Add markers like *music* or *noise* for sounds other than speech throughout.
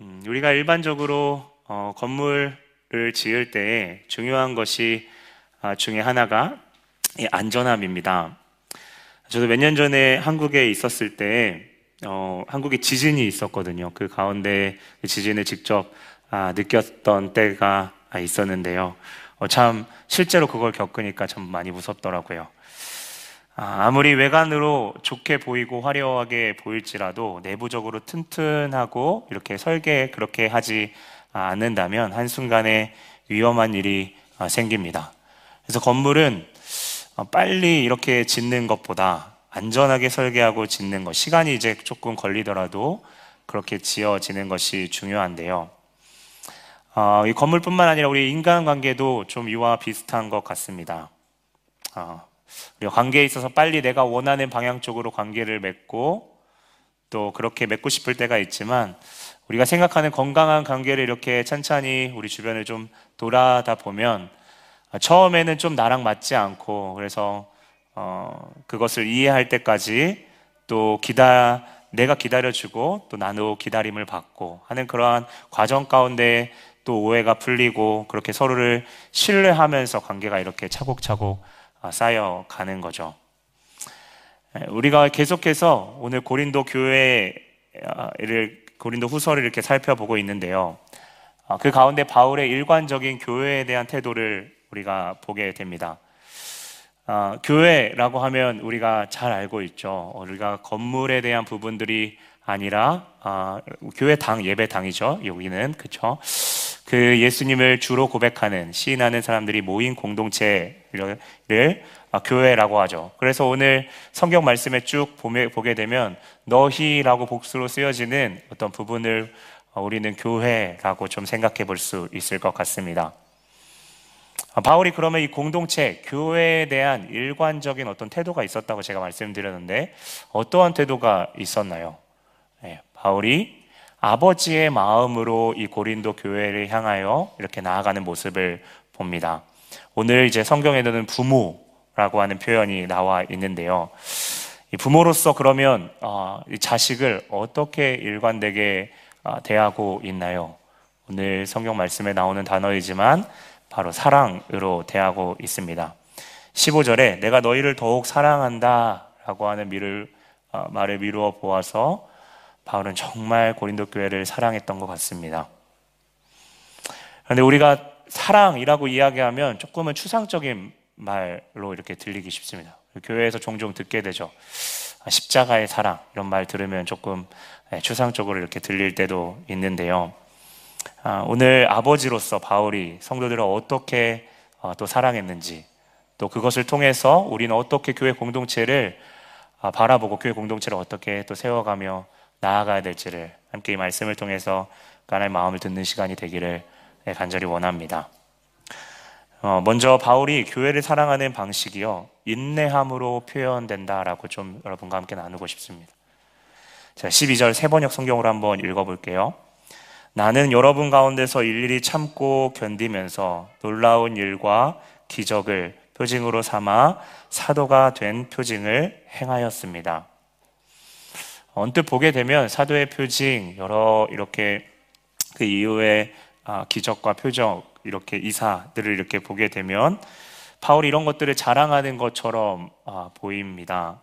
음, 우리가 일반적으로 어, 건물을 지을 때 중요한 것이 아, 중에 하나가 이 안전함입니다. 저도 몇 년 전에 한국에 있었을 때 어, 한국에 지진이 있었거든요. 그 가운데 그 지진을 직접 아, 느꼈던 때가 있었는데요. 어, 참 실제로 그걸 겪으니까 참 많이 무섭더라고요. 아, 무리 외관으로 좋게 보이고 화려하게 보일지라도 내부적으로 튼튼하고 이렇게 설계 그렇게 하지 않는다면 한순간에 위험한 일이 아, 생깁니다. 그래서 건물은 어, 빨리 이렇게 짓는 것보다 안전하게 설계하고 짓는 것, 시간이 이제 조금 걸리더라도 그렇게 지어지는 것이 중요한데요. 어, 이 건물뿐만 아니라 우리 인간관계도 좀 이와 비슷한 것 같습니다. 어, 관계에 있어서 빨리 내가 원하는 방향 쪽으로 관계를 맺고 또 그렇게 맺고 싶을 때가 있지만 우리가 생각하는 건강한 관계를 이렇게 천천히 우리 주변을 좀 돌아다 보면 처음에는 좀 나랑 맞지 않고 그래서 어, 그것을 이해할 때까지 또 기다 내가 기다려주고 또 나도 기다림을 받고 하는 그러한 과정 가운데 또 오해가 풀리고 그렇게 서로를 신뢰하면서 관계가 이렇게 차곡차곡 아, 쌓여가는 거죠. 우리가 계속해서 오늘 고린도 교회를 고린도 후서를 이렇게 살펴보고 있는데요. 아, 그 가운데 바울의 일관적인 교회에 대한 태도를 우리가 보게 됩니다. 아, 교회라고 하면 우리가 잘 알고 있죠. 우리가 건물에 대한 부분들이 아니라 교회 당 예배 당이죠. 여기는 그렇죠. 그 예수님을 주로 고백하는 시인하는 사람들이 모인 공동체를 아, 교회라고 하죠. 그래서 오늘 성경 말씀에 쭉 보게 되면 너희라고 복수로 쓰여지는 어떤 부분을 어, 우리는 교회라고 좀 생각해 볼 수 있을 것 같습니다. 아, 바울이 그러면 이 공동체, 교회에 대한 일관적인 어떤 태도가 있었다고 제가 말씀드렸는데 어떠한 태도가 있었나요? 네, 바울이 아버지의 마음으로 이 고린도 교회를 향하여 이렇게 나아가는 모습을 봅니다. 오늘 이제 성경에는 부모라고 하는 표현이 나와 있는데요. 이 부모로서 그러면 어, 이 자식을 어떻게 일관되게 어, 대하고 있나요? 오늘 성경 말씀에 나오는 단어이지만 바로 사랑으로 대하고 있습니다. 15절에 내가 너희를 더욱 사랑한다 라고 하는 미를, 어, 말을 미루어 보아서 바울은 정말 고린도 교회를 사랑했던 것 같습니다. 그런데 우리가 사랑이라고 이야기하면 조금은 추상적인 말로 이렇게 들리기 쉽습니다. 교회에서 종종 듣게 되죠. 아, 십자가의 사랑 이런 말 들으면 조금 네, 추상적으로 이렇게 들릴 때도 있는데요. 아, 오늘 아버지로서 바울이 성도들을 어떻게 어, 또 사랑했는지 또 그것을 통해서 우리는 어떻게 교회 공동체를 아, 바라보고 교회 공동체를 어떻게 또 세워가며 나아가야 될지를 함께 이 말씀을 통해서 하나의 마음을 듣는 시간이 되기를 네, 간절히 원합니다. 어, 먼저 바울이 교회를 사랑하는 방식이요 인내함으로 표현된다라고 좀 여러분과 함께 나누고 싶습니다. 자, 12절 세 번역 성경으로 한번 읽어볼게요. 나는 여러분 가운데서 일일이 참고 견디면서 놀라운 일과 기적을 표징으로 삼아 사도가 된 표징을 행하였습니다. 언뜻 보게 되면 사도의 표징 여러 이렇게 그 이후에 아, 기적과 표적 이렇게 이사들을 이렇게 보게 되면 바울이 이런 것들을 자랑하는 것처럼 아, 보입니다.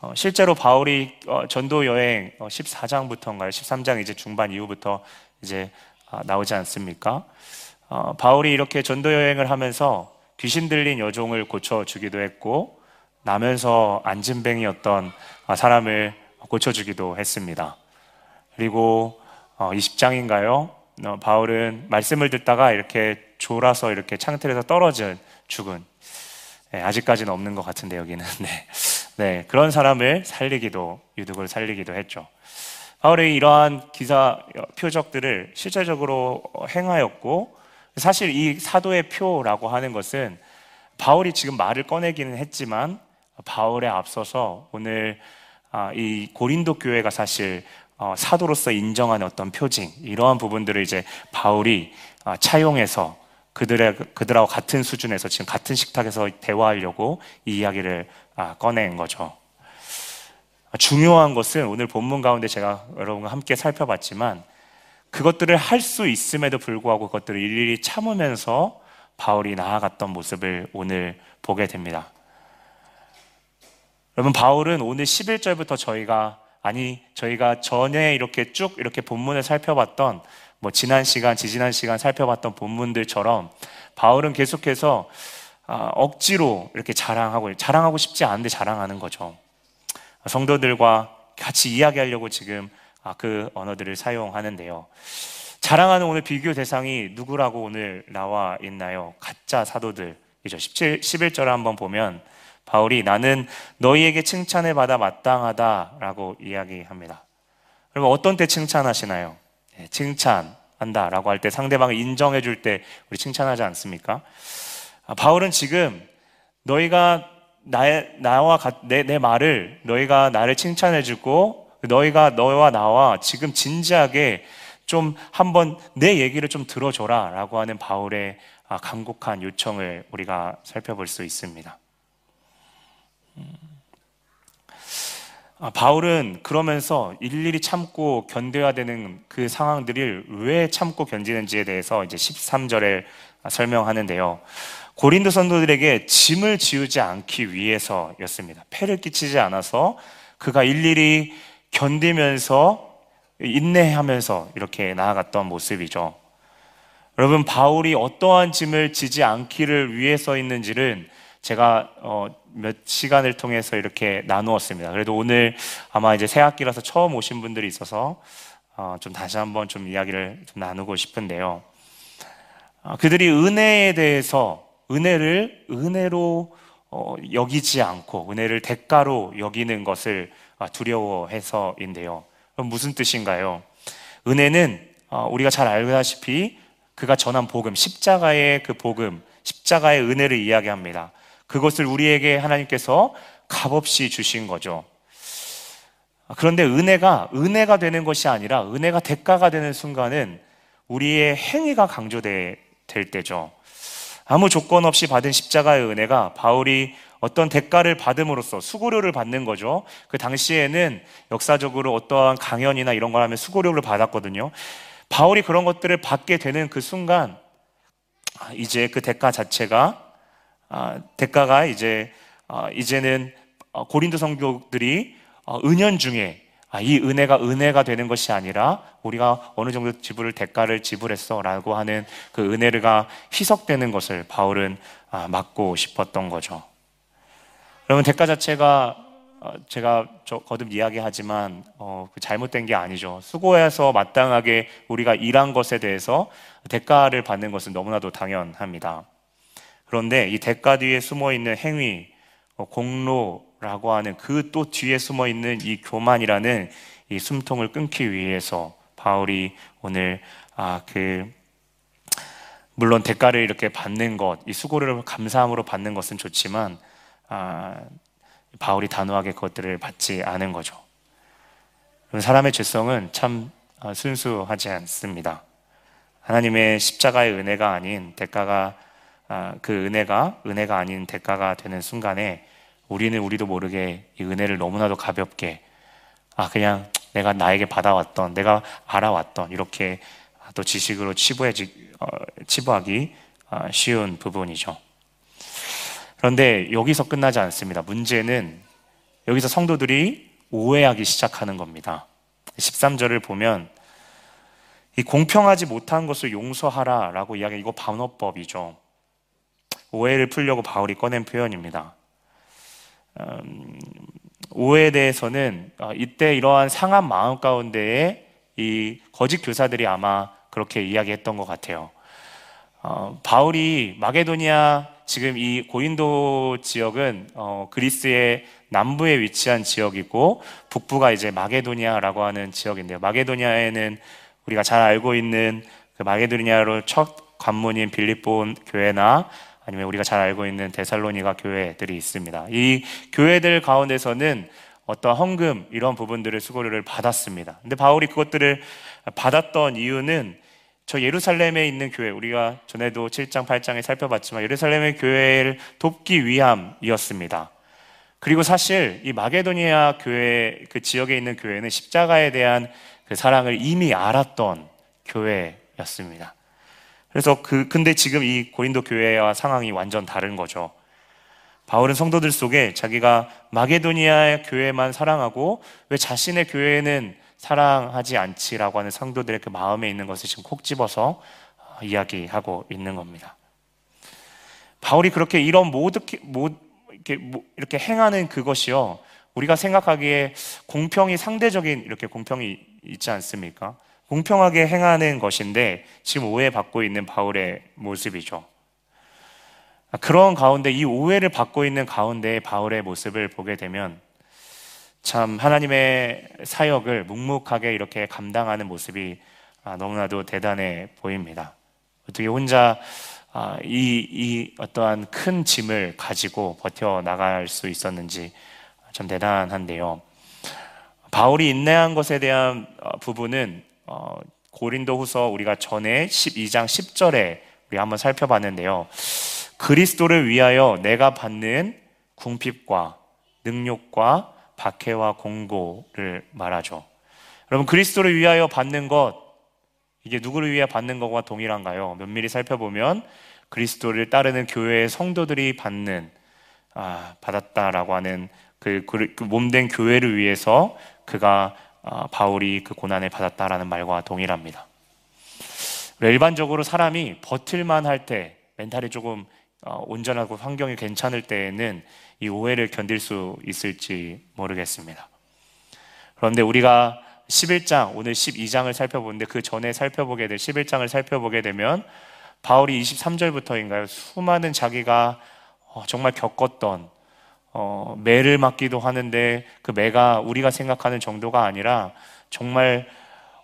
어, 실제로 바울이 어, 전도 여행 14장부터인가요? 어, 13장 이제 중반 이후부터 이제 아, 나오지 않습니까? 바울이 이렇게 전도 여행을 하면서 귀신 들린 여종을 고쳐 주기도 했고 나면서 안진뱅이였던 사람을 고쳐주기도 했습니다. 그리고 20장인가요? 어, 어, 바울은 말씀을 듣다가 이렇게 졸아서 이렇게 창틀에서 떨어진 죽은 네, 아직까지는 없는 것 같은데 여기는 *laughs* 네. 네 그런 사람을 살리기도 유득을 살리기도 했죠. 바울의 이러한 기사 표적들을 실제적으로 행하였고 사실 이 사도의 표라고 하는 것은 바울이 지금 말을 꺼내기는 했지만 바울에 앞서서 오늘 아, 이 고린도 교회가 사실 어, 사도로서 인정하는 어떤 표징 이러한 부분들을 이제 바울이 아, 차용해서 그들의 그들하고 같은 수준에서 지금 같은 식탁에서 대화하려고 이 이야기를 아, 꺼낸 거죠. 중요한 것은 오늘 본문 가운데 제가 여러분과 함께 살펴봤지만 그것들을 할 수 있음에도 불구하고 그것들을 일일이 참으면서 바울이 나아갔던 모습을 오늘 보게 됩니다. 여러분, 바울은 오늘 11절부터 저희가, 아니, 저희가 전에 이렇게 쭉 이렇게 본문을 살펴봤던, 뭐, 지난 시간, 지지난 시간 살펴봤던 본문들처럼, 바울은 계속해서 아, 억지로 이렇게 자랑하고, 자랑하고 싶지 않은데 자랑하는 거죠. 성도들과 같이 이야기하려고 지금 아, 그 언어들을 사용하는데요. 자랑하는 오늘 비교 대상이 누구라고 오늘 나와 있나요? 가짜 사도들이죠. 17, 11절 한번 보면 바울이 나는 너희에게 칭찬을 받아 마땅하다라고 이야기합니다. 그러면 어떤 때 칭찬하시나요? 네, 칭찬한다 라고 할 때 상대방을 인정해 줄 때 우리 칭찬하지 않습니까? 아, 바울은 지금 너희가 나의, 나와 내, 내 말을 너희가 나를 칭찬해 주고 너희가 너와 나와 지금 진지하게 좀 한번 내 얘기를 좀 들어줘라 라고 하는 바울의 아, 간곡한 요청을 우리가 살펴볼 수 있습니다. 음. 아, 바울은 그러면서 일일이 참고 견뎌야 되는 그 상황들을 왜 참고 견디는지에 대해서 이제 13절에 설명하는데요. 고린도 선도들에게 짐을 지우지 않기 위해서였습니다. 폐를 끼치지 않아서 그가 일일이 견디면서 인내하면서 이렇게 나아갔던 모습이죠. 여러분, 바울이 어떠한 짐을 지지 않기를 위해서 있는지는 제가 어, 몇 시간을 통해서 이렇게 나누었습니다. 그래도 오늘 아마 이제 새 학기라서 처음 오신 분들이 있어서 어, 좀 다시 한번 좀 이야기를 좀 나누고 싶은데요. 어, 그들이 은혜에 대해서 은혜를 은혜로 어, 여기지 않고 은혜를 대가로 여기는 것을 아, 두려워해서인데요. 그럼 무슨 뜻인가요? 은혜는 어, 우리가 잘 알다시피 그가 전한 복음, 십자가의 그 복음, 십자가의 은혜를 이야기합니다. 그것을 우리에게 하나님께서 값없이 주신 거죠. 그런데 은혜가 은혜가 되는 것이 아니라 은혜가 대가가 되는 순간은 우리의 행위가 강조될 때죠. 아무 조건 없이 받은 십자가의 은혜가 바울이 어떤 대가를 받음으로써 수고료를 받는 거죠. 그 당시에는 역사적으로 어떠한 강연이나 이런 걸 하면 수고료를 받았거든요. 바울이 그런 것들을 받게 되는 그 순간, 아, 이제 그 대가 자체가, 아, 대가가 이제, 아, 이제는 어, 고린도 성도들이 어, 은연 중에 아, 이 은혜가 은혜가 되는 것이 아니라 우리가 어느 정도 지불을 대가를 지불했어라고 하는 그 은혜가 희석되는 것을 바울은 아, 막고 싶었던 거죠. 여러분 대가 자체가 어, 제가 거듭 이야기하지만 어, 그 잘못된 게 아니죠. 수고해서 마땅하게 우리가 일한 것에 대해서 대가를 받는 것은 너무나도 당연합니다. 그런데 이 대가 뒤에 숨어 있는 행위, 어, 공로, 라고 하는 그 또 뒤에 숨어 있는 이 교만이라는 이 숨통을 끊기 위해서 바울이 오늘 아 그 물론 대가를 이렇게 받는 것, 이 수고를 감사함으로 받는 것은 좋지만 아 바울이 단호하게 그것들을 받지 않은 거죠. 사람의 죄성은 참 아, 순수하지 않습니다. 하나님의 십자가의 은혜가 아닌 대가가 아, 그 은혜가 은혜가 아닌 대가가 되는 순간에 우리는 우리도 모르게 이 은혜를 너무나도 가볍게 아 그냥 내가 나에게 받아왔던 내가 알아왔던 이렇게 또 지식으로 치부해 어, 치부하기 아, 쉬운 부분이죠. 그런데 여기서 끝나지 않습니다. 문제는 여기서 성도들이 오해하기 시작하는 겁니다. 13절을 보면 이 공평하지 못한 것을 용서하라라고 이야기 이거 반어법이죠. 오해를 풀려고 바울이 꺼낸 표현입니다. 음, 오해에 대해서는 어, 이때 이러한 상한 마음 가운데에 이 거짓 교사들이 아마 그렇게 이야기했던 것 같아요. 어, 바울이 마게도니아 지금 이 고인도 지역은 어, 그리스의 남부에 위치한 지역이고 북부가 이제 마게도니아라고 하는 지역인데요. 마게도니아에는 우리가 잘 알고 있는 그 마게도니아로 첫 관문인 빌립본 교회나 아니면 우리가 잘 알고 있는 데살로니가 교회들이 있습니다. 이 교회들 가운데서는 어떤 헌금 이런 부분들을 수고료를 받았습니다. 근데 바울이 그것들을 받았던 이유는 저 예루살렘에 있는 교회 우리가 전에도 7장 8장에 살펴봤지만 예루살렘의 교회를 돕기 위함이었습니다. 그리고 사실 이 마게도니아 교회 그 지역에 있는 교회는 십자가에 대한 그 사랑을 이미 알았던 교회였습니다. 그래서 그 근데 지금 이 고린도 교회와 상황이 완전 다른 거죠. 바울은 성도들 속에 자기가 마게도니아 교회만 사랑하고 왜 자신의 교회는 사랑하지 않지라고 하는 성도들의 그 마음에 있는 것을 지금 콕 집어서 어, 이야기하고 있는 겁니다. 바울이 그렇게 이런 모두 이렇게 이렇게 행하는 그것이요 우리가 생각하기에 공평이 상대적인 이렇게 공평이 있지 않습니까? 공평하게 행하는 것인데 지금 오해받고 있는 바울의 모습이죠. 그런 가운데 이 오해를 받고 있는 가운데 바울의 모습을 보게 되면 참 하나님의 사역을 묵묵하게 이렇게 감당하는 모습이 아, 너무나도 대단해 보입니다. 어떻게 혼자 아, 이, 이 어떠한 큰 짐을 가지고 버텨 나갈 수 있었는지 참 대단한데요. 바울이 인내한 것에 대한 어, 부분은 어, 고린도 후서 우리가 전에 12장 10절에 우리 한번 살펴봤는데요. 그리스도를 위하여 내가 받는 궁핍과 능욕과 박해와 공고를 말하죠. 여러분, 그리스도를 위하여 받는 것, 이게 누구를 위해 받는 것과 동일한가요? 면밀히 살펴보면 그리스도를 따르는 교회의 성도들이 받는, 아, 받았다라고 하는 그, 그, 그 몸된 교회를 위해서 그가 아, 바울이 그 고난을 받았다라는 말과 동일합니다. 일반적으로 사람이 버틸만 할 때, 멘탈이 조금 어, 온전하고 환경이 괜찮을 때에는 이 오해를 견딜 수 있을지 모르겠습니다. 그런데 우리가 11장, 오늘 12장을 살펴보는데 그 전에 살펴보게 될 11장을 살펴보게 되면 바울이 23절부터인가요? 수많은 자기가 어, 정말 겪었던 어, 매를 맞기도 하는데 그 매가 우리가 생각하는 정도가 아니라 정말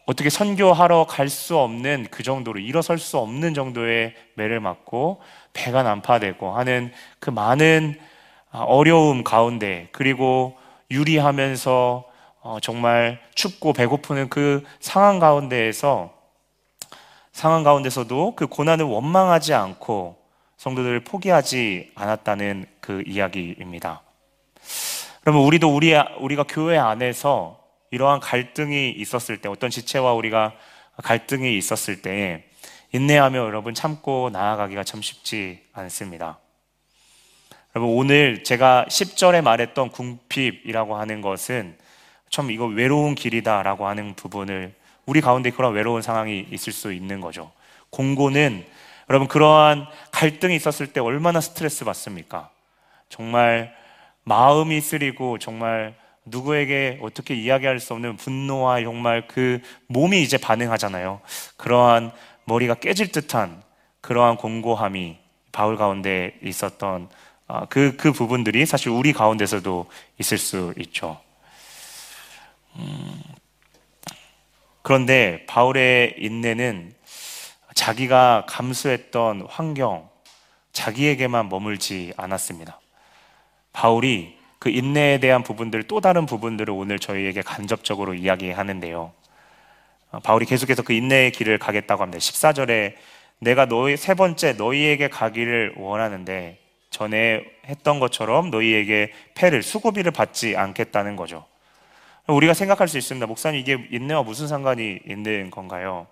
어떻게 선교하러 갈 수 없는 그 정도로 일어설 수 없는 정도의 매를 맞고 배가 난파되고 하는 그 많은 아, 어려움 가운데 그리고 유리하면서 어, 정말 춥고 배고프는 그 상황 가운데에서 상황 가운데서도 그 고난을 원망하지 않고 성도들을 포기하지 않았다는 그 이야기입니다. 그러면 우리도 우리 우리가 교회 안에서 이러한 갈등이 있었을 때 어떤 지체와 우리가 갈등이 있었을 때 인내하며 여러분 참고 나아가기가 참 쉽지 않습니다. 여러분 오늘 제가 10절에 말했던 궁핍이라고 하는 것은 참 이거 외로운 길이다라고 하는 부분을 우리 가운데 그런 외로운 상황이 있을 수 있는 거죠. 공고는 여러분 그러한 갈등이 있었을 때 얼마나 스트레스 받습니까? 정말 마음이 쓰리고 정말 누구에게 어떻게 이야기할 수 없는 분노와 정말 그 몸이 이제 반응하잖아요. 그러한 머리가 깨질 듯한 그러한 공고함이 바울 가운데 있었던 아, 그, 그 부분들이 사실 우리 가운데서도 있을 수 있죠. 음, 그런데 바울의 인내는 자기가 감수했던 환경, 자기에게만 머물지 않았습니다. 바울이 그 인내에 대한 부분들, 또 다른 부분들을 오늘 저희에게 간접적으로 이야기하는데요. 어, 바울이 계속해서 그 인내의 길을 가겠다고 합니다. 14절에 내가 너희 세 번째 너희에게 가기를 원하는데 전에 했던 것처럼 너희에게 패를 수고비를 받지 않겠다는 거죠. 우리가 생각할 수 있습니다. 목사님 이게 인내와 무슨 상관이 있는 건가요?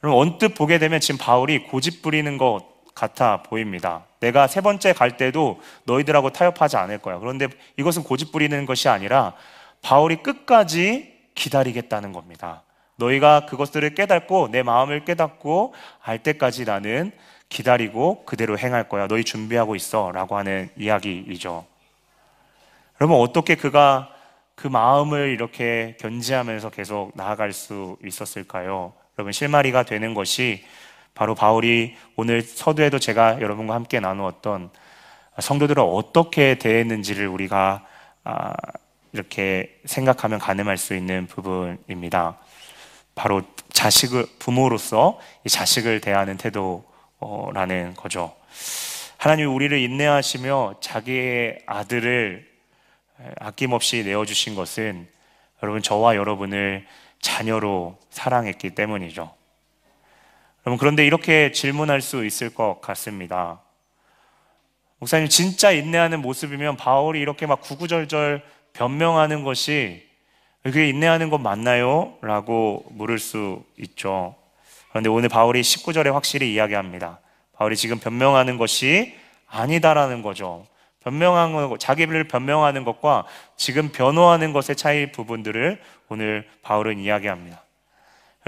그럼 언뜻 보게 되면 지금 바울이 고집 부리는 것 같아 보입니다. 내가 세 번째 갈 때도 너희들하고 타협하지 않을 거야. 그런데 이것은 고집 부리는 것이 아니라 바울이 끝까지 기다리겠다는 겁니다. 너희가 그것들을 깨닫고 내 마음을 깨닫고 알 때까지 나는 기다리고 그대로 행할 거야. 너희 준비하고 있어. 라고 하는 이야기이죠. 그러면 어떻게 그가 그 마음을 이렇게 견지하면서 계속 나아갈 수 있었을까요? 여러분, 실마리가 되는 것이 바로 바울이 오늘 서두에도 제가 여러분과 함께 나누었던 성도들을 어떻게 대했는지를 우리가 아, 이렇게 생각하면 가늠할 수 있는 부분입니다. 바로 자식을 부모로서 자식을 대하는 태도라는 거죠. 하나님이 우리를 인내하시며 자기의 아들을 아낌없이 내어주신 것은 여러분 저와 여러분을 자녀로 사랑했기 때문이죠. 여러분, 그런데 이렇게 질문할 수 있을 것 같습니다. 목사님, 진짜 인내하는 모습이면 바울이 이렇게 막 구구절절 변명하는 것이 그게 인내하는 것 맞나요? 라고 물을 수 있죠. 그런데 오늘 바울이 19절에 확실히 이야기합니다. 바울이 지금 변명하는 것이 아니다라는 거죠. 변명하는 것, 자기를 변명하는 것과 지금 변호하는 것의 차이 부분들을 오늘 바울은 이야기합니다.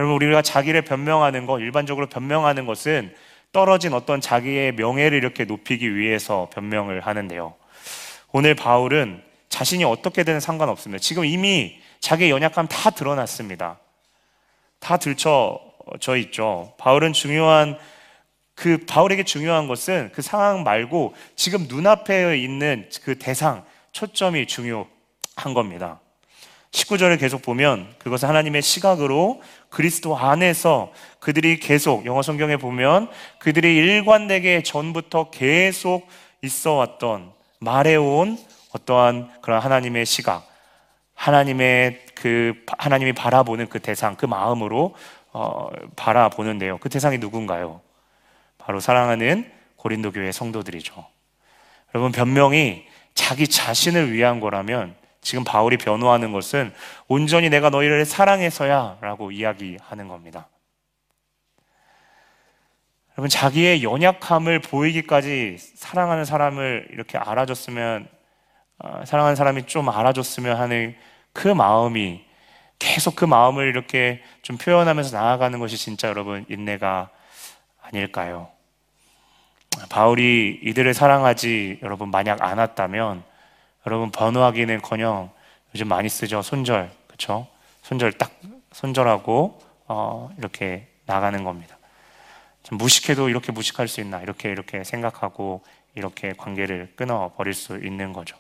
여러분, 우리가 자기를 변명하는 것, 일반적으로 변명하는 것은 떨어진 어떤 자기의 명예를 이렇게 높이기 위해서 변명을 하는데요. 오늘 바울은 자신이 어떻게든 상관없습니다. 지금 이미 자기의 연약함 다 드러났습니다. 다 들춰져 있죠. 바울은 중요한 그 바울에게 중요한 것은 그 상황 말고 지금 눈앞에 있는 그 대상, 초점이 중요한 겁니다. 19절을 계속 보면 그것은 하나님의 시각으로 그리스도 안에서 그들이 계속 영어 성경에 보면 그들이 일관되게 전부터 계속 있어 왔던 말해온 어떠한 그런 하나님의 시각, 하나님의 그 하나님이 바라보는 그 대상, 그 마음으로 어, 바라보는데요. 그 대상이 누군가요? 바로 사랑하는 고린도 교회 성도들이죠. 여러분 변명이 자기 자신을 위한 거라면 지금 바울이 변호하는 것은 온전히 내가 너희를 사랑해서야 라고 이야기하는 겁니다. 여러분 자기의 연약함을 보이기까지 사랑하는 사람을 이렇게 알아줬으면 어, 사랑하는 사람이 좀 알아줬으면 하는 그 마음이 계속 그 마음을 이렇게 좀 표현하면서 나아가는 것이 진짜 여러분 인내가 아닐까요? 바울이 이들을 사랑하지 여러분 만약 않았다면 여러분 번호하기는커녕 요즘 많이 쓰죠 손절 그렇죠? 손절 딱 손절하고 어, 이렇게 나가는 겁니다. 좀 무식해도 이렇게 무식할 수 있나 이렇게 이렇게 생각하고 이렇게 관계를 끊어 버릴 수 있는 거죠.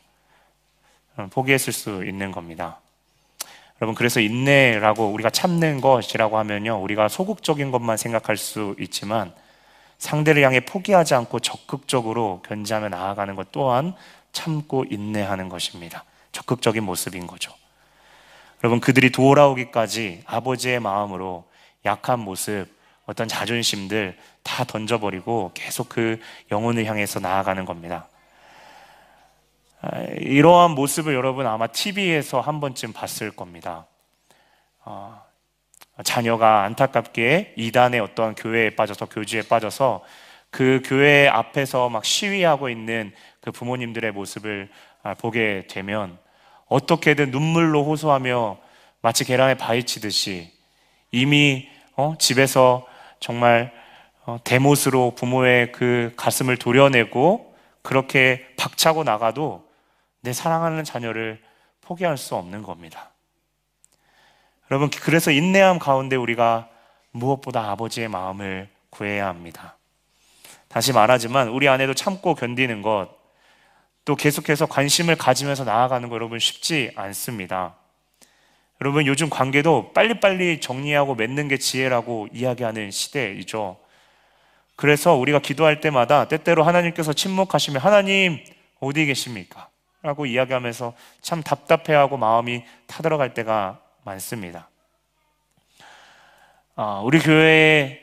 포기했을 수 있는 겁니다. 여러분 그래서 인내라고 우리가 참는 것이라고 하면요 우리가 소극적인 것만 생각할 수 있지만 상대를 향해 포기하지 않고 적극적으로 견제하며 나아가는 것 또한 참고 인내하는 것입니다. 적극적인 모습인 거죠. 여러분, 그들이 돌아오기까지 아버지의 마음으로 약한 모습, 어떤 자존심들 다 던져버리고 계속 그 영혼을 향해서 나아가는 겁니다. 아, 이러한 모습을 여러분 아마 TV에서 한 번쯤 봤을 겁니다. 아, 자녀가 안타깝게 이단의 어떤 교회에 빠져서 교주에 빠져서 그 교회 앞에서 막 시위하고 있는 그 부모님들의 모습을 아, 보게 되면 어떻게든 눈물로 호소하며 마치 계란에 바위 치듯이 이미 어? 집에서 정말 어, 대못으로 부모의 그 가슴을 도려내고 그렇게 박차고 나가도 내 사랑하는 자녀를 포기할 수 없는 겁니다. 여러분, 그래서 인내함 가운데 우리가 무엇보다 아버지의 마음을 구해야 합니다. 다시 말하지만 우리 안에도 참고 견디는 것, 또 계속해서 관심을 가지면서 나아가는 거 여러분 쉽지 않습니다. 여러분 요즘 관계도 빨리빨리 정리하고 맺는 게 지혜라고 이야기하는 시대이죠. 그래서 우리가 기도할 때마다 때때로 하나님께서 침묵하시면 하나님 어디 계십니까? 라고 이야기하면서 참 답답해하고 마음이 타들어갈 때가 많습니다. 어, 우리 교회에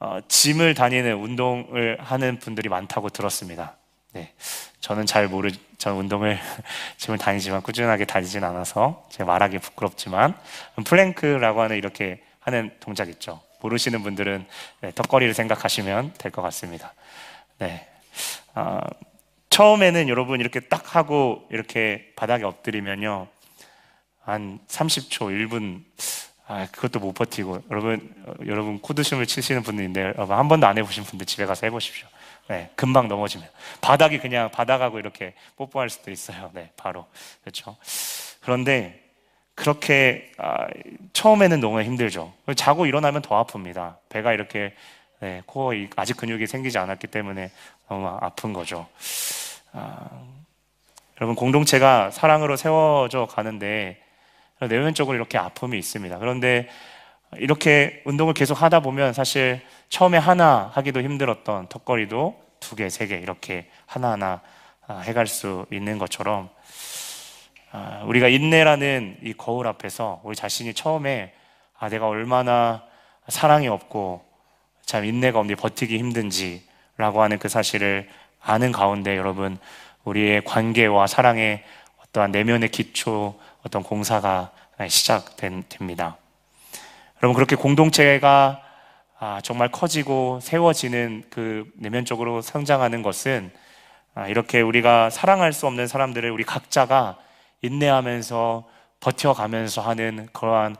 어, gym을 다니는 운동을 하는 분들이 많다고 들었습니다. 네, 저는 잘 모르, 저 운동을 *laughs* gym을 다니지만 꾸준하게 다니진 않아서 제가 말하기 부끄럽지만 plank라고 하는 이렇게 하는 동작 있죠. 모르시는 분들은 네, 턱걸이를 생각하시면 될 것 같습니다. 네, 어, 처음에는 여러분 이렇게 딱 하고 이렇게 바닥에 엎드리면요. 한 30초, 1분, 아, 그것도 못 버티고, 여러분, 어, 여러분, 코드춤을 치시는 분들인데, 여러분, 한 번도 안 해보신 분들 집에 가서 해보십시오. 네, 금방 넘어지면. 바닥이 그냥 바닥하고 이렇게 뽀뽀할 수도 있어요. 네, 바로. 그렇죠. 그런데, 그렇게, 아, 처음에는 너무 힘들죠. 자고 일어나면 더 아픕니다. 배가 이렇게, 네, 코어 아직 근육이 생기지 않았기 때문에 너무 아픈 거죠. 아, 여러분, 공동체가 사랑으로 세워져 가는데, 내면적으로 이렇게 아픔이 있습니다. 그런데 이렇게 운동을 계속 하다 보면 사실 처음에 하나 하기도 힘들었던 턱걸이도 두 개, 세 개 이렇게 하나하나 아, 해갈 수 있는 것처럼 아, 우리가 인내라는 이 거울 앞에서 우리 자신이 처음에 아, 내가 얼마나 사랑이 없고 참 인내가 없니 버티기 힘든지라고 하는 그 사실을 아는 가운데 여러분 우리의 관계와 사랑의 어떠한 내면의 기초 어떤 공사가 시작됩니다. 여러분 그렇게 공동체가 아, 정말 커지고 세워지는 그 내면적으로 성장하는 것은 아, 이렇게 우리가 사랑할 수 없는 사람들을 우리 각자가 인내하면서 버텨가면서 하는 그러한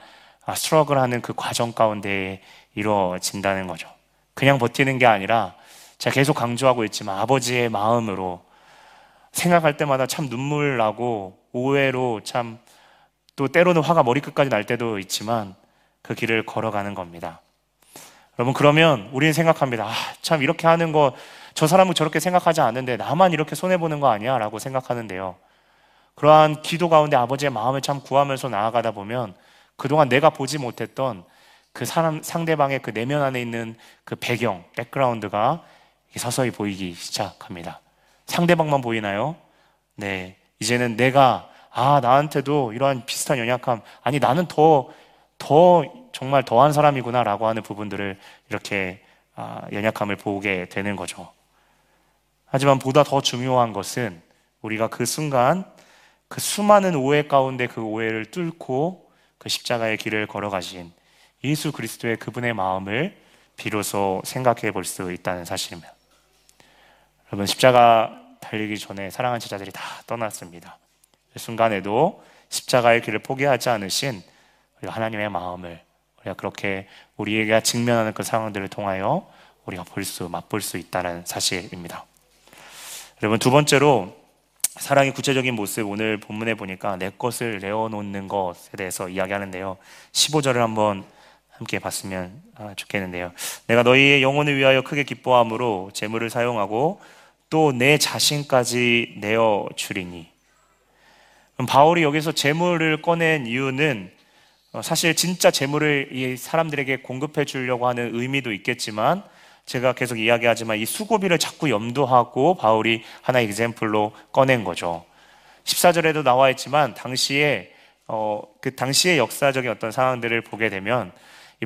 아, 스트러글 하는 그 과정 가운데 이루어진다는 거죠. 그냥 버티는 게 아니라 제가 계속 강조하고 있지만 아버지의 마음으로 생각할 때마다 참 눈물 나고 오해로 참 또 때로는 화가 머리끝까지 날 때도 있지만 그 길을 걸어가는 겁니다. 여러분 그러면 우리는 생각합니다. 아, 참 이렇게 하는 거 저 사람은 저렇게 생각하지 않는데 나만 이렇게 손해 보는 거 아니야 라고 생각하는데요. 그러한 기도 가운데 아버지의 마음을 참 구하면서 나아가다 보면 그동안 내가 보지 못했던 그 사람 상대방의 그 내면 안에 있는 그 배경, 백그라운드가 서서히 보이기 시작합니다. 상대방만 보이나요? 네. 이제는 내가 아, 나한테도 이러한 비슷한 연약함, 아니 나는 더 더 정말 더한 사람이구나라고 하는 부분들을 이렇게 아, 연약함을 보게 되는 거죠. 하지만 보다 더 중요한 것은 우리가 그 순간 그 수많은 오해 가운데 그 오해를 뚫고 그 십자가의 길을 걸어가신 예수 그리스도의 그분의 마음을 비로소 생각해 볼 수 있다는 사실입니다. 여러분, 십자가 달리기 전에 사랑하는 제자들이 다 떠났습니다. 그 순간에도 십자가의 길을 포기하지 않으신 하나님의 마음을 우리가 그렇게 우리에게 직면하는 그 상황들을 통하여 우리가 볼 수, 맛볼 수 있다는 사실입니다. 여러분, 두 번째로 사랑의 구체적인 모습 오늘 본문에 보니까 내 것을 내어놓는 것에 대해서 이야기하는데요. 15절을 한번 함께 봤으면 아, 좋겠는데요. 내가 너희의 영혼을 위하여 크게 기뻐함으로 재물을 사용하고 또 내 자신까지 내어 주리니. 바울이 여기서 재물을 꺼낸 이유는 어, 사실 진짜 재물을 이 사람들에게 공급해 주려고 하는 의미도 있겠지만 제가 계속 이야기하지만 이 수고비를 자꾸 염두하고 바울이 하나의 example로 꺼낸 거죠. 14절에도 나와 있지만 당시에 어, 그 당시의 역사적인 어떤 상황들을 보게 되면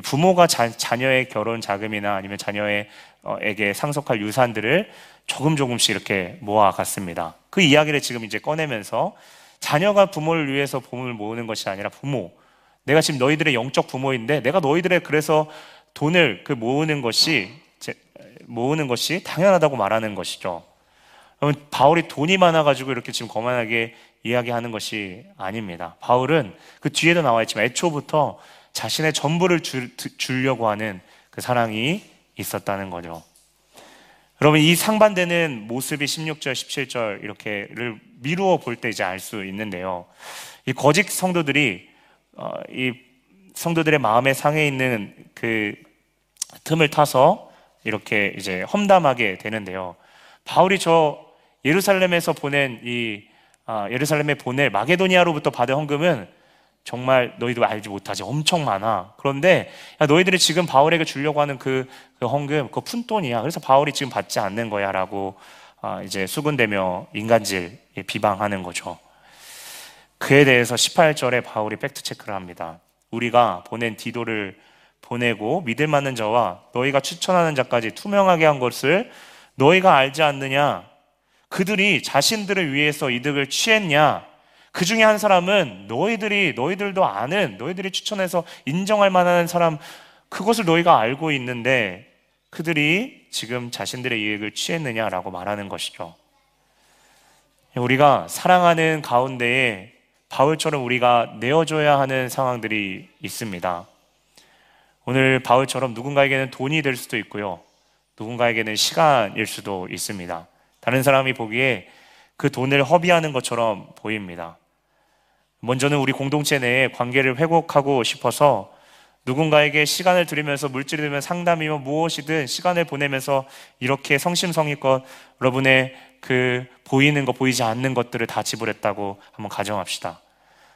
부모가 자, 녀의 결혼 자금이나 아니면 자녀에게 상속할 유산들을 조금 조금씩 이렇게 모아갔습니다. 그 이야기를 지금 이제 꺼내면서 자녀가 부모를 위해서 부모를 모으는 것이 아니라 부모, 내가 지금 너희들의 영적 부모인데 내가 너희들의 그래서 돈을 그 모으는 것이 모으는 것이 당연하다고 말하는 것이죠. 바울이 돈이 많아가지고 이렇게 지금 거만하게 이야기하는 것이 아닙니다. 바울은 그 뒤에도 나와 있지만 애초부터 자신의 전부를 주, 주려고 하는 그 사랑이 있었다는 거죠. 여러분, 이 상반되는 모습이 16절, 17절 이렇게를 미루어 볼 때 이제 알 수 있는데요. 이 거짓 성도들이, 어, 이 성도들의 마음의 상에 있는 그 틈을 타서 이렇게 이제 험담하게 되는데요. 바울이 저 예루살렘에서 보낸 이 아, 예루살렘에 보낼 마게도니아로부터 받은 헌금은 정말 너희도 알지 못하지 엄청 많아. 그런데 야, 너희들이 지금 바울에게 주려고 하는 그, 그 헌금 그 푼돈이야. 그래서 바울이 지금 받지 않는 거야라고 아, 이제 수군대며 인간질 비방하는 거죠. 그에 대해서 18절에 바울이 팩트 체크를 합니다. 우리가 보낸 디도를 보내고 믿을 만한 자와 너희가 추천하는 자까지 투명하게 한 것을 너희가 알지 않느냐? 그들이 자신들을 위해서 이득을 취했냐? 그 중에 한 사람은 너희들이, 너희들도 아는, 너희들이 추천해서 인정할 만한 사람, 그것을 너희가 알고 있는데 그들이 지금 자신들의 이익을 취했느냐라고 말하는 것이죠. 우리가 사랑하는 가운데에 바울처럼 우리가 내어줘야 하는 상황들이 있습니다. 오늘 바울처럼 누군가에게는 돈이 될 수도 있고요. 누군가에게는 시간일 수도 있습니다. 다른 사람이 보기에 그 돈을 허비하는 것처럼 보입니다. 먼저는 우리 공동체 내에 관계를 회복하고 싶어서 누군가에게 시간을 들이면서 물질이 되면 상담이며 무엇이든 시간을 보내면서 이렇게 성심성의껏 여러분의 그 보이는 것, 보이지 않는 것들을 다 지불했다고 한번 가정합시다.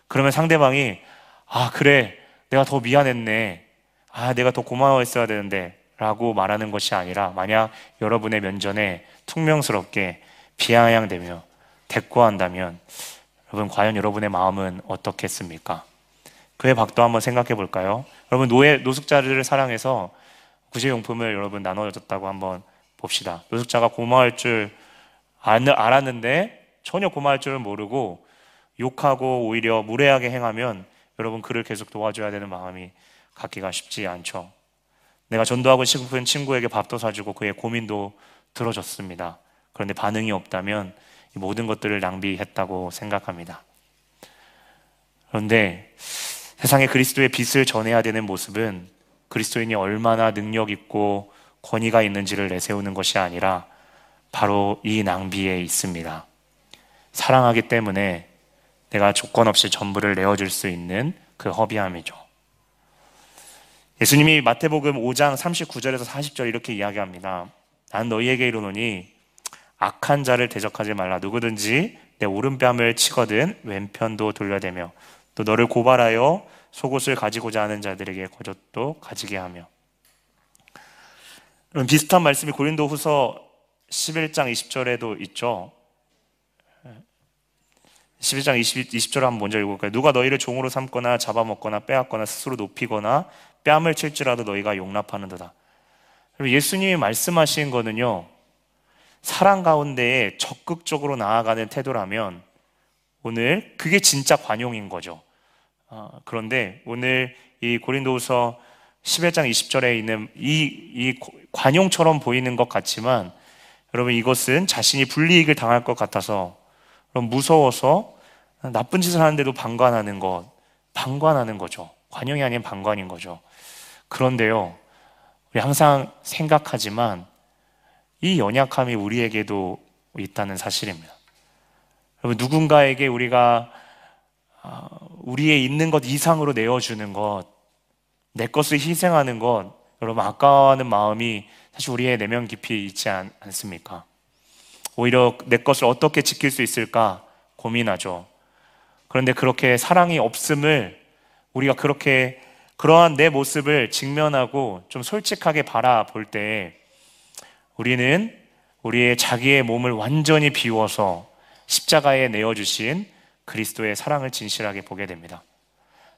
그러면 상대방이 아, 그래. 내가 더 미안했네. 아, 내가 더 고마워했어야 되는데 라고 말하는 것이 아니라 만약 여러분의 면전에 퉁명스럽게 비아냥되며 대꾸한다면 여러분 과연 여러분의 마음은 어떻겠습니까? 그의 박도 한번 생각해 볼까요? 여러분 노예 노숙자들을 사랑해서 구제용품을 여러분 나눠줬다고 한번 봅시다. 노숙자가 고마울 줄 알았는데 전혀 고마울 줄을 모르고 욕하고 오히려 무례하게 행하면 여러분 그를 계속 도와줘야 되는 마음이 갖기가 쉽지 않죠. 내가 전도하고 싶은 친구에게 밥도 사주고 그의 고민도 들어줬습니다. 그런데 반응이 없다면 모든 것들을 낭비했다고 생각합니다. 그런데 세상에 그리스도의 빛을 전해야 되는 모습은 그리스도인이 얼마나 능력 있고 권위가 있는지를 내세우는 것이 아니라 바로 이 낭비에 있습니다. 사랑하기 때문에 내가 조건 없이 전부를 내어줄 수 있는 그 허비함이죠. 예수님이 마태복음 5장 39절에서 40절 이렇게 이야기합니다. 난 너희에게 이르노니 악한 자를 대적하지 말라. 누구든지 내 오른뺨을 치거든 왼편도 돌려대며 또 너를 고발하여 속옷을 가지고자 하는 자들에게 거젓도 가지게 하며. 비슷한 말씀이 고린도 후서 11장 20절에도 있죠. 11장 20, 20절 한번 먼저 읽어볼까요? 누가 너희를 종으로 삼거나 잡아먹거나 빼앗거나 스스로 높이거나 뺨을 칠지라도 너희가 용납하는도다. 예수님이 말씀하신 거는요, 사랑 가운데에 적극적으로 나아가는 태도라면 오늘 그게 진짜 관용인 거죠. 어, 그런데 오늘 이 고린도후서 11장 20절에 있는 이, 이 관용처럼 보이는 것 같지만 여러분 이것은 자신이 불이익을 당할 것 같아서 무서워서 나쁜 짓을 하는데도 방관하는 것, 방관하는 거죠. 관용이 아닌 방관인 거죠. 그런데요, 우리 항상 생각하지만 이 연약함이 우리에게도 있다는 사실입니다. 여러분, 누군가에게 우리가 아, 우리의 있는 것 이상으로 내어주는 것, 내 것을 희생하는 것, 여러분 아까워하는 마음이 사실 우리의 내면 깊이 있지 않, 않습니까? 오히려 내 것을 어떻게 지킬 수 있을까 고민하죠. 그런데 그렇게 사랑이 없음을 우리가 그렇게 그러한 내 모습을 직면하고 좀 솔직하게 바라볼 때 우리는 우리의 자기의 몸을 완전히 비워서 십자가에 내어주신 그리스도의 사랑을 진실하게 보게 됩니다.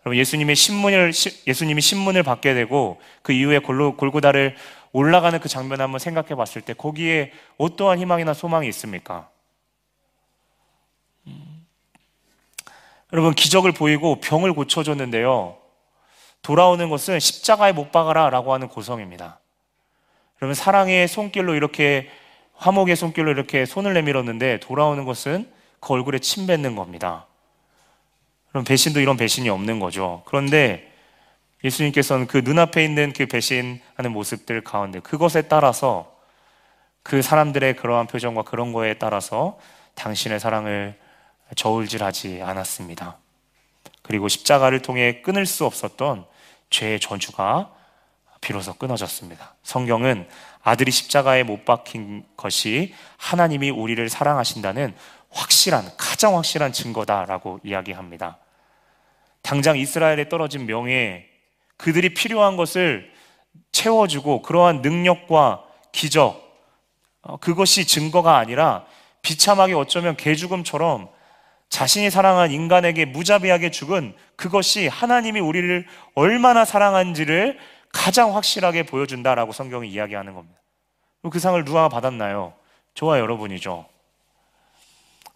여러분 예수님의 신문을 예수님이 신문을 받게 되고 그 이후에 골고다를 올라가는 그 장면을 한번 생각해 봤을 때 거기에 어떠한 희망이나 소망이 있습니까? 음. 여러분 기적을 보이고 병을 고쳐줬는데요. 돌아오는 것은 십자가에 못 박아라 라고 하는 고성입니다. 여러분 사랑의 손길로 이렇게 화목의 손길로 이렇게 손을 내밀었는데 돌아오는 것은 그 얼굴에 침 뱉는 겁니다. 그럼 배신도 이런 배신이 없는 거죠. 그런데 예수님께서는 그 눈앞에 있는 그 배신하는 모습들 가운데 그것에 따라서 그 사람들의 그러한 표정과 그런 거에 따라서 당신의 사랑을 저울질하지 않았습니다. 그리고 십자가를 통해 끊을 수 없었던 죄의 저주가 비로소 끊어졌습니다. 성경은 아들이 십자가에 못 박힌 것이 하나님이 우리를 사랑하신다는 확실한, 가장 확실한 증거다라고 이야기합니다. 당장 이스라엘에 떨어진 명예, 그들이 필요한 것을 채워주고 그러한 능력과 기적, 어, 그것이 증거가 아니라 비참하게 어쩌면 개죽음처럼 자신이 사랑한 인간에게 무자비하게 죽은 그것이 하나님이 우리를 얼마나 사랑한지를 가장 확실하게 보여준다라고 성경이 이야기하는 겁니다. 그 상을 누가 받았나요? 저와 여러분이죠.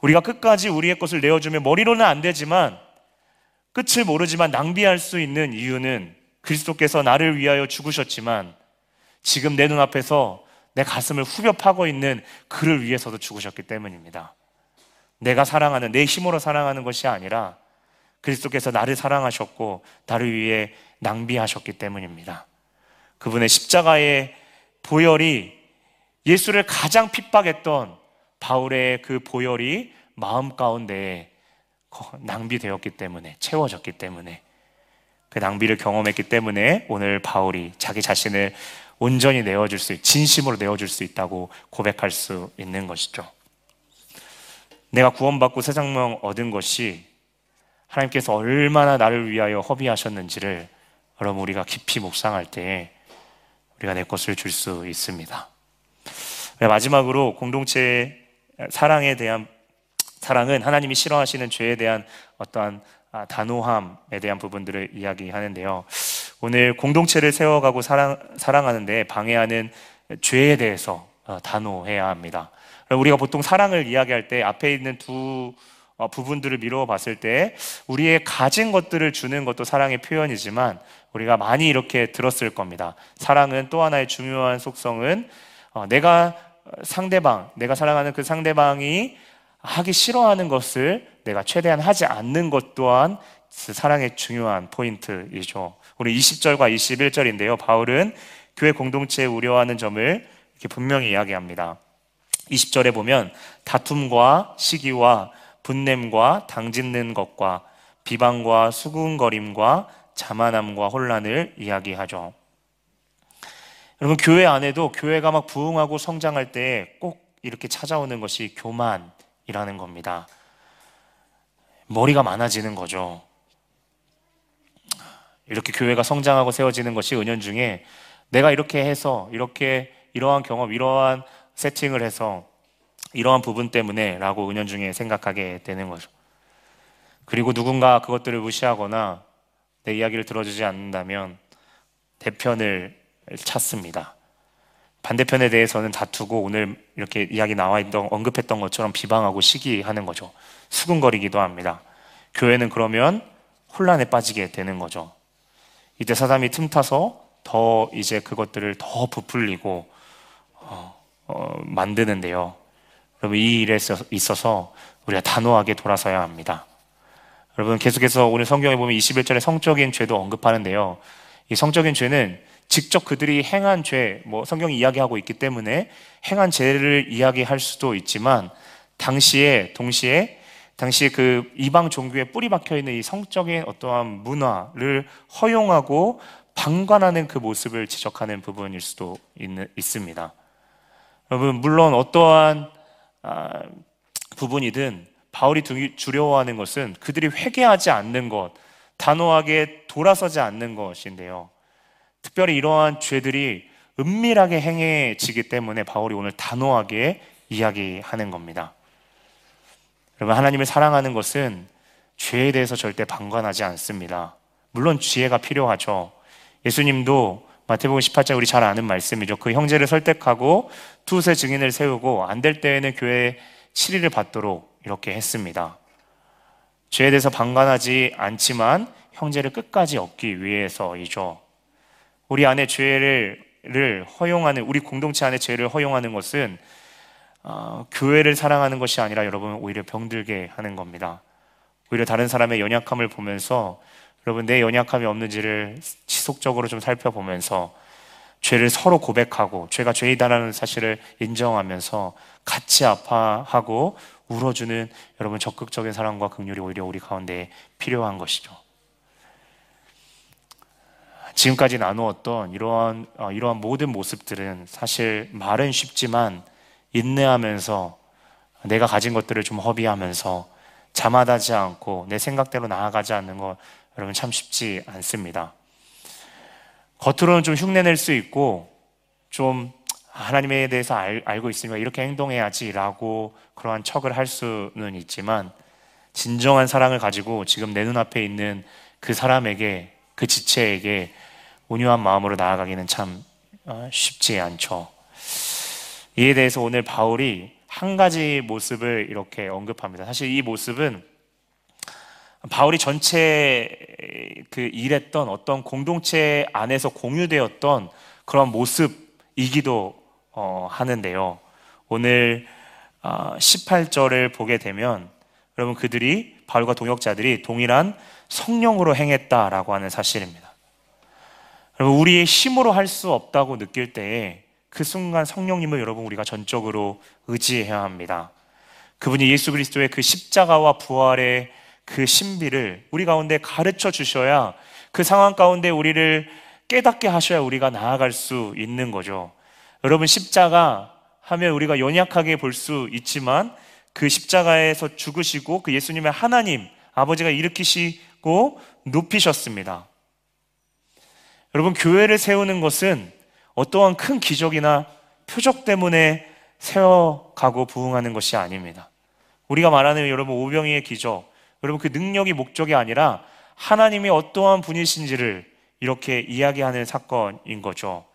우리가 끝까지 우리의 것을 내어주면 머리로는 안 되지만 끝을 모르지만 낭비할 수 있는 이유는 그리스도께서 나를 위하여 죽으셨지만 지금 내 눈앞에서 내 가슴을 후벼 파고 있는 그를 위해서도 죽으셨기 때문입니다. 내가 사랑하는 내 힘으로 사랑하는 것이 아니라 그리스도께서 나를 사랑하셨고 나를 위해 낭비하셨기 때문입니다. 그분의 십자가의 보혈이 예수를 가장 핍박했던 바울의 그 보혈이 마음 가운데 낭비되었기 때문에 채워졌기 때문에 그 낭비를 경험했기 때문에 오늘 바울이 자기 자신을 온전히 내어줄 수, 진심으로 내어줄 수 있다고 고백할 수 있는 것이죠. 내가 구원받고 새 생명 얻은 것이 하나님께서 얼마나 나를 위하여 허비하셨는지를 여러분 우리가 깊이 묵상할 때 우리가 내 것을 줄 수 있습니다. 마지막으로 공동체 사랑에 대한 사랑은 하나님이 싫어하시는 죄에 대한 어떠한 아, 단호함에 대한 부분들을 이야기하는데요. 오늘 공동체를 세워가고 사랑, 사랑하는데 방해하는 죄에 대해서 어, 단호해야 합니다. 우리가 보통 사랑을 이야기할 때 앞에 있는 두 어, 부분들을 미루어 봤을 때 우리의 가진 것들을 주는 것도 사랑의 표현이지만 우리가 많이 이렇게 들었을 겁니다. 사랑은 또 하나의 중요한 속성은 어, 내가 상대방, 내가 사랑하는 그 상대방이 하기 싫어하는 것을 내가 최대한 하지 않는 것 또한 그 사랑의 중요한 포인트이죠. 우리 20절과 21절인데요. 바울은 교회 공동체에 우려하는 점을 이렇게 분명히 이야기합니다. 20절에 보면 다툼과 시기와 분냄과 당짓는 것과 비방과 수군거림과 자만함과 혼란을 이야기하죠. 여러분 교회 안에도 교회가 막 부흥하고 성장할 때 꼭 이렇게 찾아오는 것이 교만 이라는 겁니다. 머리가 많아지는 거죠. 이렇게 교회가 성장하고 세워지는 것이 은연 중에 내가 이렇게 해서 이렇게 이러한 경험, 이러한 세팅을 해서 이러한 부분 때문에 라고 은연 중에 생각하게 되는 거죠. 그리고 누군가 그것들을 무시하거나 내 이야기를 들어주지 않는다면 대편을 찾습니다. 반대편에 대해서는 다투고 오늘 이렇게 이야기 나와 있던 언급했던 것처럼 비방하고 시기하는 거죠. 수군거리기도 합니다. 교회는 그러면 혼란에 빠지게 되는 거죠. 이때 사람이 틈타서 더 이제 그것들을 더 부풀리고 어, 어, 만드는데요. 여러분 이 일에 있어서 우리가 단호하게 돌아서야 합니다. 여러분 계속해서 오늘 성경에 보면 21절에 성적인 죄도 언급하는데요. 이 성적인 죄는 직접 그들이 행한 죄, 뭐 성경이 이야기하고 있기 때문에 행한 죄를 이야기할 수도 있지만 당시에 동시에 당시 그 이방 종교에 뿌리 박혀 있는 이 성적인 어떠한 문화를 허용하고 방관하는 그 모습을 지적하는 부분일 수도 있, 있습니다. 여러분 물론 어떠한 아, 부분이든 바울이 두려워하는 것은 그들이 회개하지 않는 것, 단호하게 돌아서지 않는 것인데요. 특별히 이러한 죄들이 은밀하게 행해지기 때문에 바울이 오늘 단호하게 이야기하는 겁니다. 여러분, 하나님을 사랑하는 것은 죄에 대해서 절대 방관하지 않습니다. 물론 지혜가 필요하죠. 예수님도 마태복음 18장 우리 잘 아는 말씀이죠. 그 형제를 설득하고 두세 증인을 세우고 안 될 때에는 교회에 7일을 받도록 이렇게 했습니다. 죄에 대해서 방관하지 않지만 형제를 끝까지 얻기 위해서이죠. 우리 안에 죄를 허용하는 우리 공동체 안에 죄를 허용하는 것은 어, 교회를 사랑하는 것이 아니라 여러분 오히려 병들게 하는 겁니다. 오히려 다른 사람의 연약함을 보면서 여러분 내 연약함이 없는지를 지속적으로 좀 살펴보면서 죄를 서로 고백하고 죄가 죄이다라는 사실을 인정하면서 같이 아파하고 울어주는 여러분 적극적인 사랑과 긍휼이 오히려 우리 가운데 필요한 것이죠. 지금까지 나누었던 이러한 어, 이러한 모든 모습들은 사실 말은 쉽지만 인내하면서 내가 가진 것들을 좀 허비하면서 자만하지 않고 내 생각대로 나아가지 않는 것 여러분 참 쉽지 않습니다. 겉으로는 좀 흉내낼 수 있고 좀 하나님에 대해서 알, 알고 있으니까 이렇게 행동해야지라고 그러한 척을 할 수는 있지만 진정한 사랑을 가지고 지금 내 눈앞에 있는 그 사람에게 그 지체에게 온유한 마음으로 나아가기는 참 어, 쉽지 않죠. 이에 대해서 오늘 바울이 한 가지 모습을 이렇게 언급합니다. 사실 이 모습은 바울이 전체 그 일했던 어떤 공동체 안에서 공유되었던 그런 모습이기도 어, 하는데요. 오늘 18절을 어, 보게 되면 여러분 그들이 바울과 동역자들이 동일한 성령으로 행했다라고 하는 사실입니다. 여러분 우리의 힘으로 할 수 없다고 느낄 때에 그 순간 성령님을 여러분 우리가 전적으로 의지해야 합니다. 그분이 예수 그리스도의 그 십자가와 부활의 그 신비를 우리 가운데 가르쳐 주셔야 그 상황 가운데 우리를 깨닫게 하셔야 우리가 나아갈 수 있는 거죠. 여러분 십자가 하면 우리가 연약하게 볼 수 있지만 그 십자가에서 죽으시고 그 예수님의 하나님 아버지가 일으키시고 높이셨습니다. 여러분 교회를 세우는 것은 어떠한 큰 기적이나 표적 때문에 세워가고 부흥하는 것이 아닙니다. 우리가 말하는 여러분 오병이의 기적, 여러분 그 능력이 목적이 아니라 하나님이 어떠한 분이신지를 이렇게 이야기하는 사건인 거죠.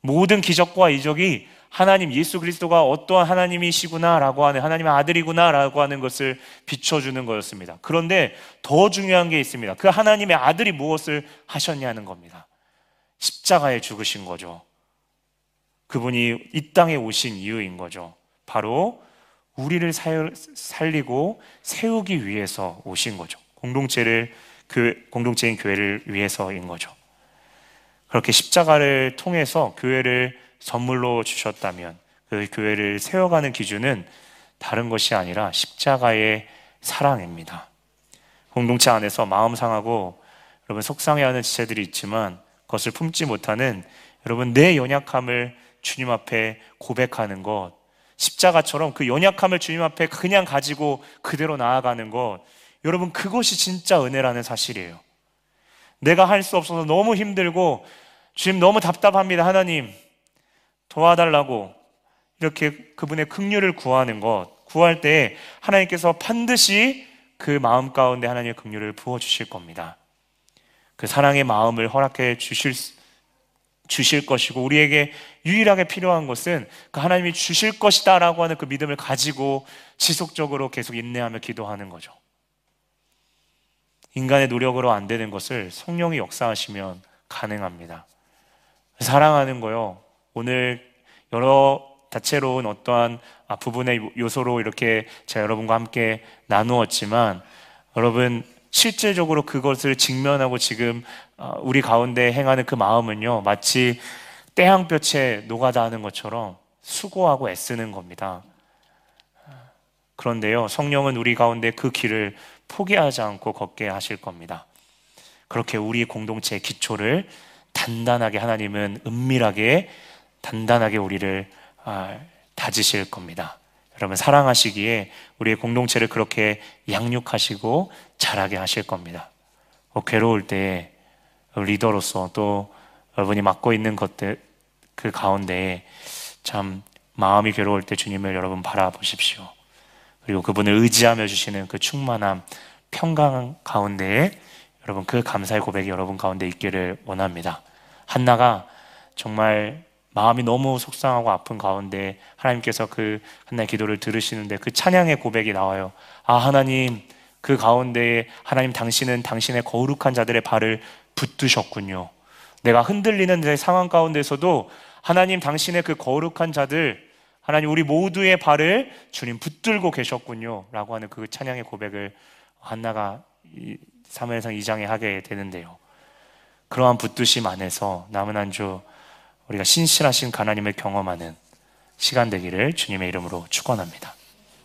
모든 기적과 이적이 하나님 예수 그리스도가 어떠한 하나님이시구나라고 하는 하나님의 아들이구나라고 하는 것을 비춰주는 거였습니다. 그런데 더 중요한 게 있습니다. 그 하나님의 아들이 무엇을 하셨냐는 겁니다. 십자가에 죽으신 거죠. 그분이 이 땅에 오신 이유인 거죠. 바로 우리를 살리고 세우기 위해서 오신 거죠. 공동체를 그 공동체인 교회를 위해서인 거죠. 그렇게 십자가를 통해서 교회를 선물로 주셨다면 그 교회를 세워가는 기준은 다른 것이 아니라 십자가의 사랑입니다. 공동체 안에서 마음 상하고 여러분 속상해하는 지체들이 있지만 그 것을 품지 못하는 여러분 내 연약함을 주님 앞에 고백하는 것 십자가처럼 그 연약함을 주님 앞에 그냥 가지고 그대로 나아가는 것 여러분 그것이 진짜 은혜라는 사실이에요. 내가 할 수 없어서 너무 힘들고 주님 너무 답답합니다. 하나님 도와달라고 이렇게 그분의 긍휼을 구하는 것 구할 때 하나님께서 반드시 그 마음 가운데 하나님의 긍휼을 부어 주실 겁니다. 그 사랑의 마음을 허락해 주실 주실 것이고 우리에게 유일하게 필요한 것은 그 하나님이 주실 것이다라고 하는 그 믿음을 가지고 지속적으로 계속 인내하며 기도하는 거죠. 인간의 노력으로 안 되는 것을 성령이 역사하시면 가능합니다. 사랑하는 거요. 오늘 여러 다채로운 어떠한 아, 부분의 요소로 이렇게 제가 여러분과 함께 나누었지만 여러분 실제적으로 그것을 직면하고 지금 아, 우리 가운데 행하는 그 마음은요 마치 때향볕에 노가다 는 것처럼 수고하고 애쓰는 겁니다. 그런데요 성령은 우리 가운데 그 길을 포기하지 않고 걷게 하실 겁니다. 그렇게 우리 공동체의 기초를 단단하게 하나님은 은밀하게 단단하게 우리를 아, 다지실 겁니다. 여러분 사랑하시기에 우리의 공동체를 그렇게 양육하시고 자라게 하실 겁니다. 뭐 괴로울 때 리더로서 또 여러분이 맡고 있는 것들 그 가운데 참 마음이 괴로울 때 주님을 여러분 바라보십시오. 그리고 그분을 의지하며 주시는 그 충만함, 평강 가운데에 여러분 그 감사의 고백이 여러분 가운데 있기를 원합니다. 한나가 정말 마음이 너무 속상하고 아픈 가운데 하나님께서 그 한나의 기도를 들으시는데 그 찬양의 고백이 나와요. 아, 하나님, 그 가운데 하나님 당신은 당신의 거룩한 자들의 발을 붙드셨군요. 내가 흔들리는 내 상황 가운데서도 하나님 당신의 그 거룩한 자들, 하나님 우리 모두의 발을 주님 붙들고 계셨군요. 라고 하는 그 찬양의 고백을 한나가 사무엘상 2장에 하게 되는데요. 그러한 붙드심 안에서 남은 한 주 우리가 신실하신 하나님을 경험하는 시간 되기를 주님의 이름으로 축원합니다.